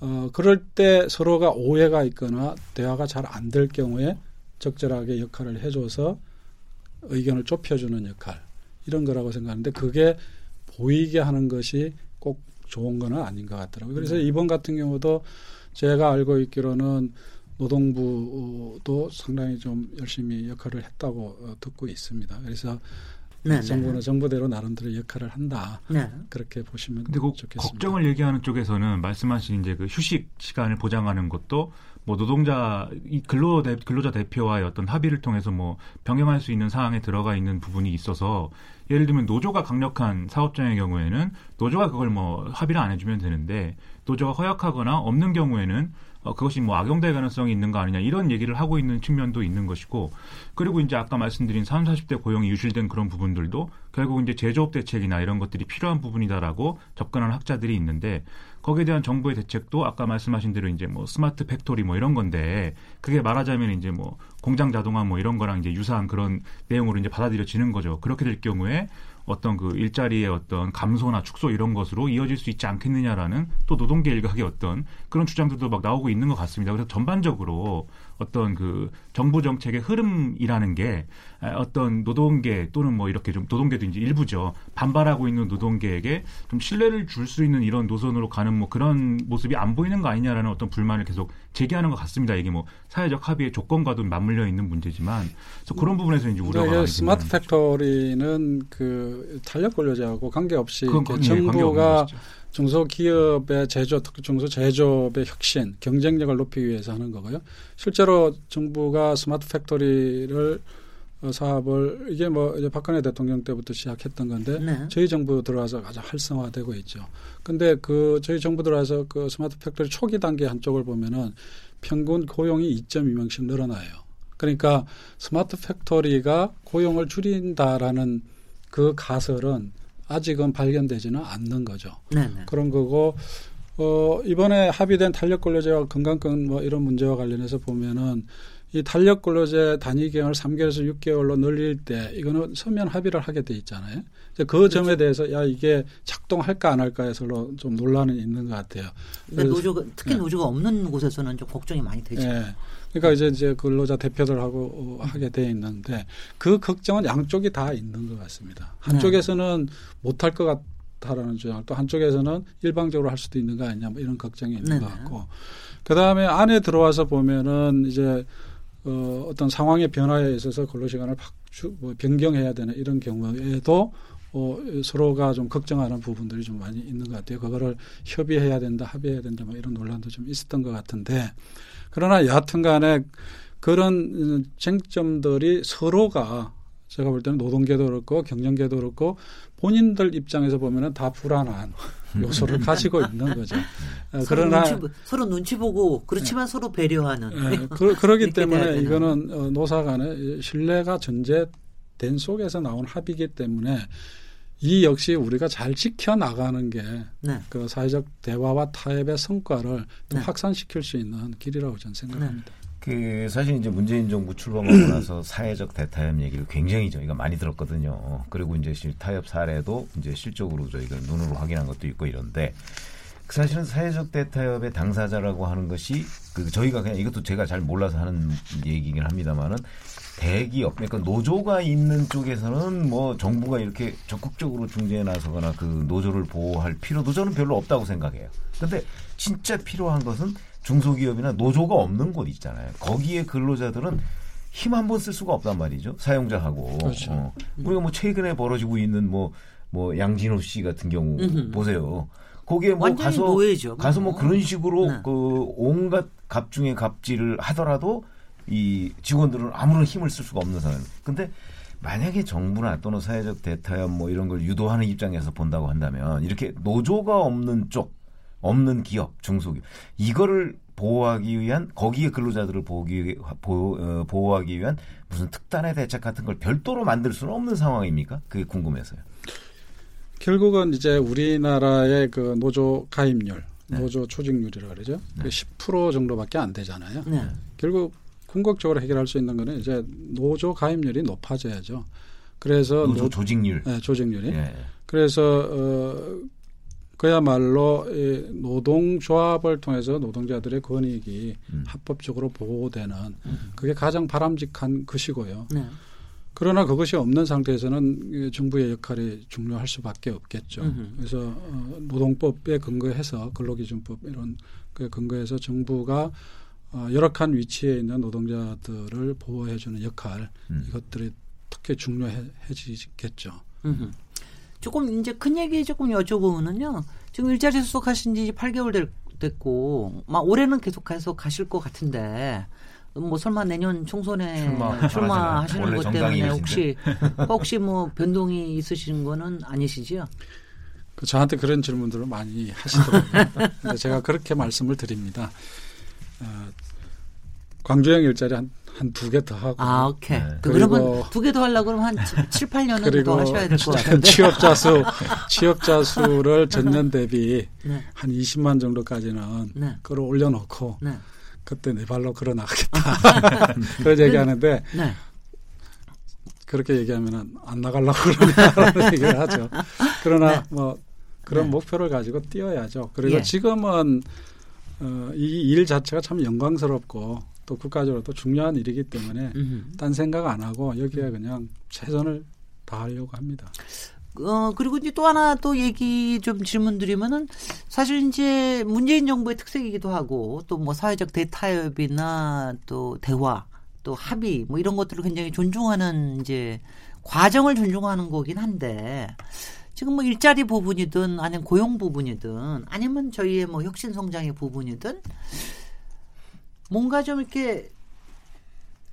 어, 그럴 때 서로가 오해가 있거나 대화가 잘 안 될 경우에 적절하게 역할을 해줘서 의견을 좁혀주는 역할 이런 거라고 생각하는데 그게 보이게 하는 것이 꼭 좋은 건 아닌 것 같더라고요. 그래서 네. 이번 같은 경우도 제가 알고 있기로는 노동부도 상당히 좀 열심히 역할을 했다고 어, 듣고 있습니다. 그래서 네, 네, 정부는 네. 정부대로 나름대로 역할을 한다. 네. 그렇게 보시면 근데 그 좋겠습니다. 걱정을 얘기하는 쪽에서는 말씀하신 이제 그 휴식 시간을 보장하는 것도 뭐 노동자 이 근로 대, 근로자 대표와의 어떤 합의를 통해서 뭐 병행할 수 있는 사항에 들어가 있는 부분이 있어서 예를 들면 노조가 강력한 사업장의 경우에는 노조가 그걸 뭐 합의를 안 해주면 되는데 노조가 허약하거나 없는 경우에는 어, 그것이 뭐 악용될 가능성이 있는 거 아니냐 이런 얘기를 하고 있는 측면도 있는 것이고 그리고 이제 아까 말씀드린 30, 40대 고용이 유실된 그런 부분들도 결국 이제 제조업 대책이나 이런 것들이 필요한 부분이다라고 접근하는 학자들이 있는데 거기에 대한 정부의 대책도 아까 말씀하신 대로 이제 뭐 smart factory 뭐 이런 건데 그게 말하자면 이제 뭐 공장 자동화 뭐 이런 거랑 이제 유사한 그런 내용으로 이제 받아들여지는 거죠. 그렇게 될 경우에 어떤 그 일자리의 어떤 감소나 축소 이런 것으로 이어질 수 있지 않겠느냐라는 또 노동계 일각의 어떤 그런 주장들도 막 나오고 있는 것 같습니다. 그래서 전반적으로 어떤 그 정부 정책의 흐름이라는 게 어떤 노동계 또는 뭐 이렇게 좀 노동계도 이제 일부죠. 반발하고 있는 노동계에게 좀 신뢰를 줄 수 있는 이런 노선으로 가는 뭐 그런 모습이 안 보이는 거 아니냐라는 어떤 불만을 계속 제기하는 것 같습니다. 이게 뭐 사회적 합의의 조건과도 맞물려 있는 문제지만. 그래서 그런 부분에서 이제 우려가 많이 smart factory는 그 탄력 근로자하고 관계없이 그건, 정부가 예, 중소기업의 제조, 특히 중소제조업의 혁신, 경쟁력을 높이기 위해서 하는 거고요. 실제로 정부가 smart factory를 어, 사업을 이게 뭐 이제 박근혜 대통령 때부터 시작했던 건데 네. 저희 정부 들어와서 아주 활성화되고 있죠. 근데 그 저희 정부 들어와서 그 smart factory 초기 단계 한쪽을 보면은 평균 고용이 2.2명씩 늘어나요. 그러니까 smart factory가 고용을 줄인다라는 그 가설은 아직은 발견되지는 않는 거죠. 네네. 그런 거고 어 이번에 합의된 탄력 근로제와 건강권 뭐 이런 문제와 관련해서 보면은 이 탄력 근로제 단위 기간을 3개월에서 6개월로 늘릴 때 이거는 서면 합의를 하게 돼 있잖아요. 그 그렇죠. 점에 대해서 야 이게 작동할까 안 할까에서 좀 논란은 있는 것 같아요. 근데 노조가 특히 네. 노조가 없는 곳에서는 좀 걱정이 많이 되죠. 네. 그러니까 이제 이제 근로자 대표들하고 하게 돼 있는데 그 걱정은 양쪽이 다 있는 것 같습니다. 한쪽에서는 네. 못할 것 같 다라는 주장, 또 한쪽에서는 일방적으로 할 수도 있는 거 아니냐 뭐 이런 걱정이 있는 네. 것 같고 그 다음에 안에 들어와서 보면은 이제 어, 어떤 상황의 변화에 있어서 근로시간을 박주, 뭐 변경해야 되는 이런 경우에도 어, 서로가 좀 걱정하는 부분들이 좀 많이 있는 것 같아요. 그거를 협의해야 된다, 합의해야 된다, 뭐 이런 논란도 좀 있었던 것 같은데 그러나 여하튼 간에 그런 쟁점들이 서로가 제가 볼 때는 노동계도 그렇고 경영계도 그렇고 본인들 입장에서 보면은 다 불안한 요소를 가지고 있는 거죠. 어, 그러나 눈치, 서로 눈치 보고 그렇지만 네. 서로 배려하는. 네. 그, 그러기 때문에 이거는 어, 노사 간의 신뢰가 전제된 속에서 나온 합의이기 때문에 이 역시 우리가 잘 지켜 나가는 게그 네. 그 사회적 대화와 타협의 성과를 네. 확산시킬 수 있는 길이라고 저는 생각합니다. 네. 그 사실 이제 문재인 정부 출범하고 나서 사회적 대타협 얘기를 굉장히 저희가 많이 들었거든요. 그리고 이제 실 타협 사례도 이제 실적으로 저희가 눈으로 확인한 것도 있고 이런데 그 사실은 사회적 대타협의 당사자라고 하는 것이 그 저희가 그냥 이것도 제가 잘 몰라서 하는 얘기긴 합니다만은 대기업 그러니까 노조가 있는 쪽에서는 뭐 정부가 이렇게 적극적으로 중재에 나서거나 그 노조를 보호할 필요도 저는 별로 없다고 생각해요. 근데 진짜 필요한 것은 중소기업이나 노조가 없는 곳 있잖아요. 거기에 근로자들은 힘 한 번 쓸 수가 없단 말이죠. 사용자하고. 그렇죠. 어. 우리가 뭐 최근에 벌어지고 있는 뭐, 뭐 양진호 씨 같은 경우 음흠. 보세요. 거기에 뭐 가서 노예죠. 가서 뭐 그런 식으로 네. 그 온갖 갑 중에 갑질을 하더라도 이 직원들은 아무런 힘을 쓸 수가 없는 상황. 근데 만약에 정부나 또는 사회적 대타협 뭐 이런 걸 유도하는 입장에서 본다고 한다면 이렇게 노조가 없는 쪽 없는 기업 중소기업 이거를 보호하기 위한 거기에 근로자들을 보호기, 보호, 어, 보호하기 위한 무슨 특단의 대책 같은 걸 별도로 만들 수는 없는 상황입니까? 그게 궁금해서요. 결국은 이제 우리나라의 그 노조 가입률, 네. 노조 조직률이라 그러죠. 네. 10% 정도밖에 안 되잖아요. 네. 결국 궁극적으로 해결할 수 있는 거는 이제 노조 가입률이 높아져야죠. 그래서 노조 노, 조직률, 네, 조직률이. 네. 그래서 어, 그야말로 이 노동조합을 통해서 노동자들의 권익이 음. 합법적으로 보호되는 음. 그게 가장 바람직한 것이고요. 네. 그러나 그것이 없는 상태에서는 정부의 역할이 중요할 수밖에 없겠죠. 음흠. 그래서 어, 노동법에 근거해서 근로기준법 이런 그 근거해서 정부가 어, 열악한 위치에 있는 노동자들을 보호해주는 역할 음. 이것들이 특히 중요해지겠죠. 음흠. 조금 이제 큰 얘기 조금 여쭤보면은요. 지금 일자리 수속하신 지 8개월 될, 됐고, 막 올해는 계속해서 가실 것 같은데, 뭐 설마 내년 총선에 출마, 출마하시는 것 때문에 혹시 혹시 뭐 변동이 있으신 거는 아니시지요? 그 저한테 그런 질문들을 많이 하시더라고요. 제가 그렇게 말씀을 드립니다. 어, 광주형 일자리 한 한 두 개 더 하고. 아, 오케이. 네. 그러면 두 개 더 하려고 그러면 한 7, 8년은 더 하셔야 될 것 같은데. 취업자 수, 취업자 수를 전년 대비 네. 한 20만 정도까지는 네. 끌어올려 놓고 네. 그때 내 발로 걸어 나가겠다. 그런 얘기 하는데 네. 그렇게 얘기하면은 안 나가려고 그러냐는 얘기를 하죠. 그러나 네. 뭐 그런 네. 목표를 가지고 뛰어야죠. 그리고 예. 지금은 어, 이 일 자체가 참 영광스럽고 또 국가적으로 또 중요한 일이기 때문에 음흠. 딴 생각 안 하고 여기에 그냥 최선을 다하려고 합니다. 어, 그리고 이제 또 하나 또 얘기 좀 질문 드리면은 사실 이제 문재인 정부의 특색이기도 하고 또 뭐 사회적 대타협이나 또 대화 또 합의 뭐 이런 것들을 굉장히 존중하는 이제 과정을 존중하는 거긴 한데 지금 뭐 일자리 부분이든 아니면 고용 부분이든 아니면 저희의 뭐 혁신 성장의 부분이든 뭔가 좀 이렇게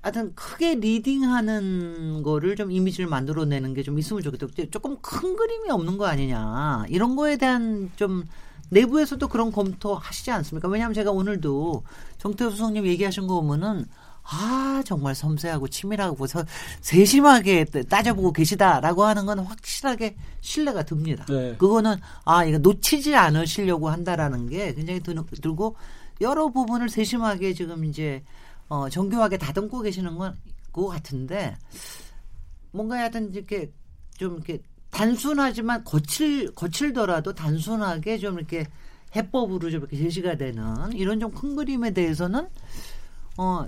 하여튼 크게 리딩하는 거를 좀 이미지를 만들어내는 게 좀 있으면 좋겠다. 조금 큰 그림이 없는 거 아니냐. 이런 거에 대한 좀 내부에서도 그런 검토 하시지 않습니까? 왜냐하면 제가 오늘도 정태호 수석님 얘기하신 거 보면은 아, 정말 섬세하고 치밀하고 서, 세심하게 따져보고 계시다라고 하는 건 확실하게 신뢰가 듭니다. 네. 그거는 아, 이거 놓치지 않으시려고 한다라는 게 굉장히 들고 여러 부분을 세심하게 지금 이제 어, 정교하게 다듬고 계시는 건것 같은데 뭔가 하여튼 이렇게 좀 이렇게 단순하지만 거칠 거칠더라도 단순하게 좀 이렇게 해법으로 좀 이렇게 제시가 되는 이런 좀 큰 그림에 대해서는 어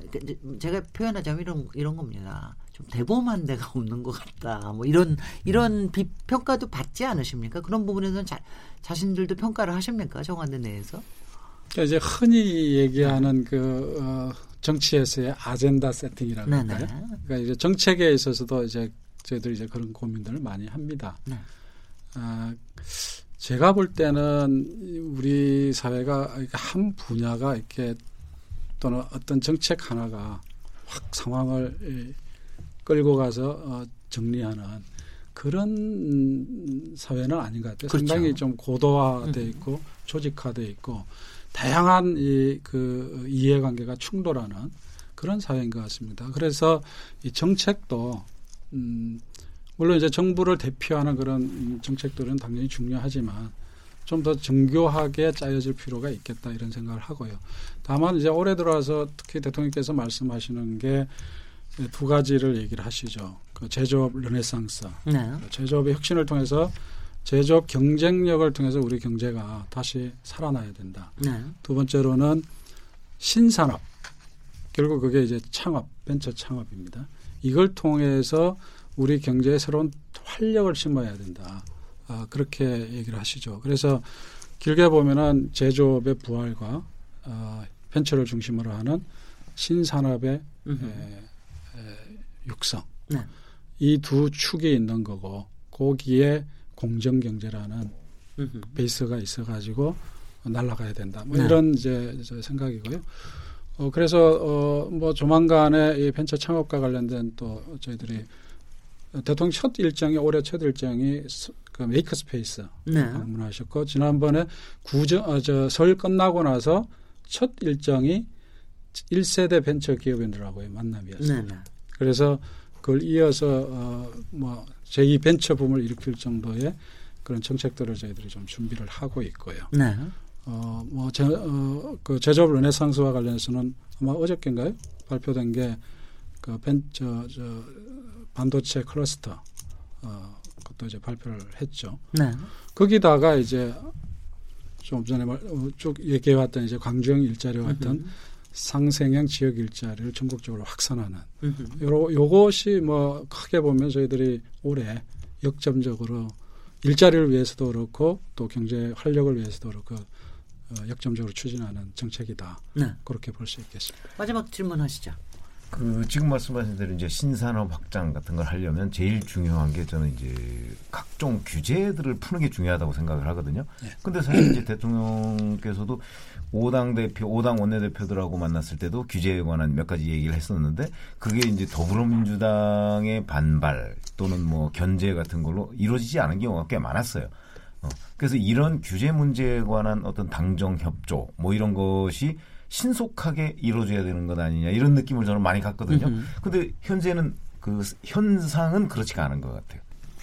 제가 표현하자면 이런 이런 겁니다. 좀 대범한 데가 없는 것 같다. 뭐 이런 이런 비, 평가도 받지 않으십니까? 그런 부분에서는 자, 자신들도 평가를 하십니까? 정한대 내에서? 그러니까 이제 흔히 얘기하는 그 어, 정치에서의 아젠다 세팅이라고 할까요? 그러니까 이제 정책에 있어서도 이제 저희들 이제 그런 고민들을 많이 합니다. 네. 아, 제가 볼 때는 우리 사회가 한 분야가 이렇게 또는 어떤 정책 하나가 확 상황을 끌고 가서 어, 정리하는 그런 사회는 아닌 것 같아요. 그렇죠. 상당히 좀 고도화돼 음. 있고 조직화돼 있고 다양한 이 그 이해관계가 충돌하는 그런 사회인 것 같습니다. 그래서 이 정책도 음 물론 이제 정부를 대표하는 그런 정책들은 당연히 중요하지만 좀 더 정교하게 짜여질 필요가 있겠다 이런 생각을 하고요. 다만 이제 올해 들어와서 특히 대통령께서 말씀하시는 게 두 가지를 얘기를 하시죠. 그 제조업 르네상스, 네. 제조업의 혁신을 통해서 제조업 경쟁력을 통해서 우리 경제가 다시 살아나야 된다. 네. 두 번째로는 신산업. 결국 그게 이제 창업, 벤처 창업입니다. 이걸 통해서 우리 경제에 새로운 활력을 심어야 된다. 아, 그렇게 얘기를 하시죠. 그래서 길게 보면은 제조업의 부활과 어, 벤처를 중심으로 하는 신산업의 에, 에, 육성. 네. 이두 축이 있는 거고 거기에 공정 경제라는 베이스가 있어 가지고 날아가야 된다. 뭐 네. 이런 이제 생각이고요. 어, 그래서 어, 뭐 조만간에 이 벤처 창업과 관련된 또 저희들이 대통령 첫 일정이 올해 첫 일정이 그 maker space 네. 방문하셨고 지난번에 구정 어, 저 설 끝나고 나서 첫 일정이 1세대 벤처 기업인들하고의 만남이었습니다. 네, 네. 그래서 그걸 이어서 어, 뭐 제2 벤처 붐을 일으킬 정도의 그런 정책들을 저희들이 좀 준비를 하고 있고요. 네. 어, 뭐, 제, 어, 그 제조업 르네상스와 관련해서는 아마 어저께인가요? 발표된 게, 그, 벤, 저, 저, 반도체 클러스터, 어, 그 것도 이제 발표를 했죠. 네. 거기다가 이제 좀 전에 말, 어, 쭉 얘기해왔던 이제 광주형 일자리와 같은 상생형 지역 일자리를 전국적으로 확산하는 요, 요것이 뭐 크게 보면 저희들이 올해 역점적으로 일자리를 위해서도 그렇고 또 경제 활력을 위해서도 그렇고 어, 역점적으로 추진하는 정책이다. 네. 그렇게 볼 수 있겠습니다. 마지막 질문하시죠. 그 지금 말씀하신 대로 이제 신산업 확장 같은 걸 하려면 제일 중요한 게 저는 이제 각종 규제들을 푸는 게 중요하다고 생각을 하거든요. 네. 근데 사실 이제 대통령께서도 오당 대표, 오당 원내대표들하고 만났을 때도 규제에 관한 몇 가지 얘기를 했었는데 그게 이제 더불어민주당의 반발 또는 뭐 견제 같은 걸로 이루어지지 않은 경우가 꽤 많았어요. 어, 그래서 이런 규제 문제에 관한 어떤 당정 협조 뭐 이런 것이 신속하게 이루어져야 되는 것 아니냐 이런 느낌을 저는 많이 갖거든요. 음흠. 근데 현재는 그 현상은 그렇지가 않은 것 같아요.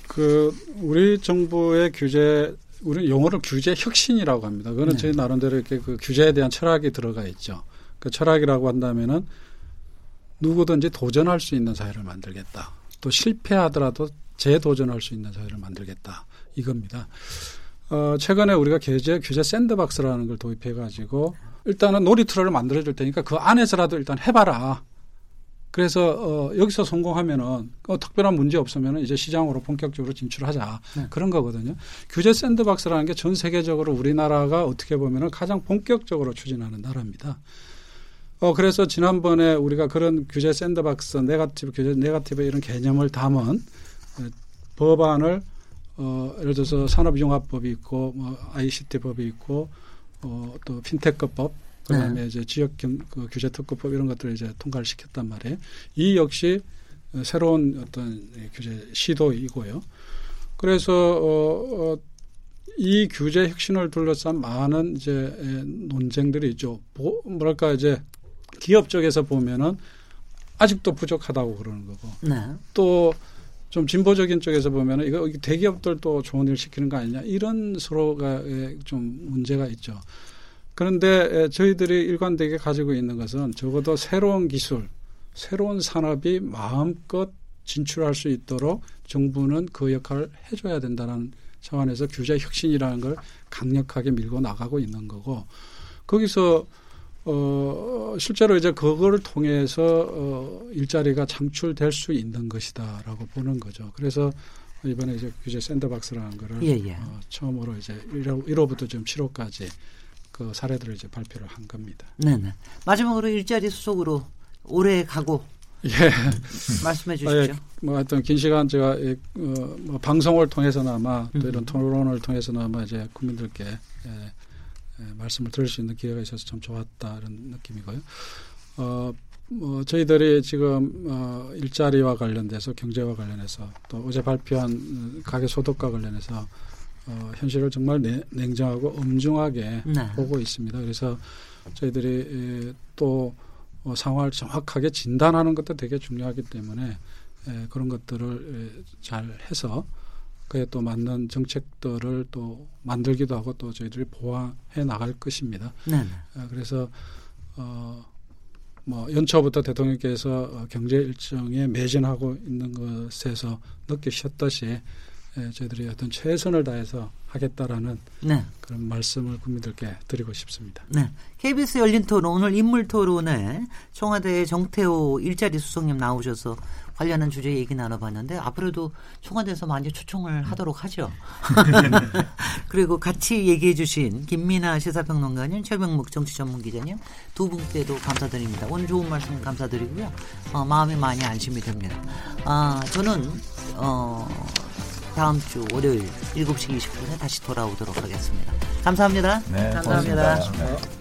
그 우리 정부의 규제 우리 용어를 규제 혁신이라고 합니다. 그거는 네. 저희 나름대로 이렇게 그 규제에 대한 철학이 들어가 있죠. 그 철학이라고 한다면은 누구든지 도전할 수 있는 사회를 만들겠다. 또 실패하더라도 재도전할 수 있는 사회를 만들겠다. 이겁니다. 어, 최근에 우리가 규제, 규제 샌드박스라는 걸 도입해 가지고 일단은 놀이터를 만들어 줄 테니까 그 안에서라도 일단 해봐라. 그래서 어, 여기서 성공하면은 어, 특별한 문제 없으면은 이제 시장으로 본격적으로 진출하자 네. 그런 거거든요. 규제 샌드박스라는 게 전 세계적으로 우리나라가 어떻게 보면은 가장 본격적으로 추진하는 나라입니다. 어 그래서 지난번에 우리가 그런 규제 샌드박스, 네가티브 규제, 네가티브 이런 개념을 담은 법안을 어 예를 들어서 산업융합법이 있고 뭐 ICT법이 있고 어 또 핀테크법 그다음에 네. 이제 지역 경, 그 규제 특구법 이런 것들을 이제 통과를 시켰단 말이에요. 이 역시 새로운 어떤 규제 시도이고요. 그래서 어, 어, 이 규제 혁신을 둘러싼 많은 이제 논쟁들이 있죠. 뭐, 뭐랄까 이제 기업 쪽에서 보면은 아직도 부족하다고 그러는 거고 네. 또 좀 진보적인 쪽에서 보면 은 이거 대기업들도 좋은 일 시키는 거 아니냐 이런 서로가 좀 문제가 있죠. 그런데 저희들이 일관되게 가지고 있는 것은 적어도 새로운 기술, 새로운 산업이 마음껏 진출할 수 있도록 정부는 그 역할을 해줘야 된다는 차원에서 규제 혁신이라는 걸 강력하게 밀고 나가고 있는 거고 거기서 어 실제로 이제 그거를 통해서 어 일자리가 창출될 수 있는 것이다라고 보는 거죠. 그래서 이번에 이제 규제 샌드박스라는 거를 예, 예. 어, 처음으로 이제 1호, 1호부터 지금 7호까지 그 사례들을 이제 발표를 한 겁니다. 네네. 마지막으로 일자리 수속으로 올해 가고 예. 말씀해 주시죠. 예, 뭐 하여튼 긴 시간 제가 예, 어, 뭐 방송을 통해서나마 또 이런 토론을 통해서나마 이제 국민들께 예, 예, 말씀을 들을 수 있는 기회가 있어서 참 좋았다 이런 느낌이고요. 어, 뭐 저희들이 지금 어, 일자리와 관련돼서 경제와 관련해서 또 어제 발표한 가계 소득과 관련해서 어, 현실을 정말 내, 냉정하고 엄중하게 네. 보고 있습니다. 그래서 저희들이 에, 또 어, 상황을 정확하게 진단하는 것도 되게 중요하기 때문에 에, 그런 것들을 에, 잘 해서 그에 또 맞는 정책들을 또 만들기도 하고 또 저희들이 보완해 나갈 것입니다. 네. 어, 그래서 어, 뭐 연초부터 대통령께서 어, 경제 일정에 매진하고 있는 것에서 느끼셨듯이 예, 저희들이 어떤 최선을 다해서 하겠다라는 네. 그런 말씀을 국민들께 드리고 싶습니다. 네. KBS 열린 토론 오늘 인물 토론에 청와대 정태호 일자리 수석님 나오셔서 관련한 주제 얘기 나눠봤는데 앞으로도 청와대에서 많이 초청을 하도록 하죠. 그리고 같이 얘기해 주신 김민아 시사평론가님, 최병묵 정치전문기자님 두 분께도 감사드립니다. 오늘 좋은 말씀 감사드리고요. 어, 마음이 많이 안심이 됩니다. 아, 저는 어, 다음 주 월요일 7시 20분에 다시 돌아오도록 하겠습니다. 감사합니다. 네, 감사합니다. 고맙습니다.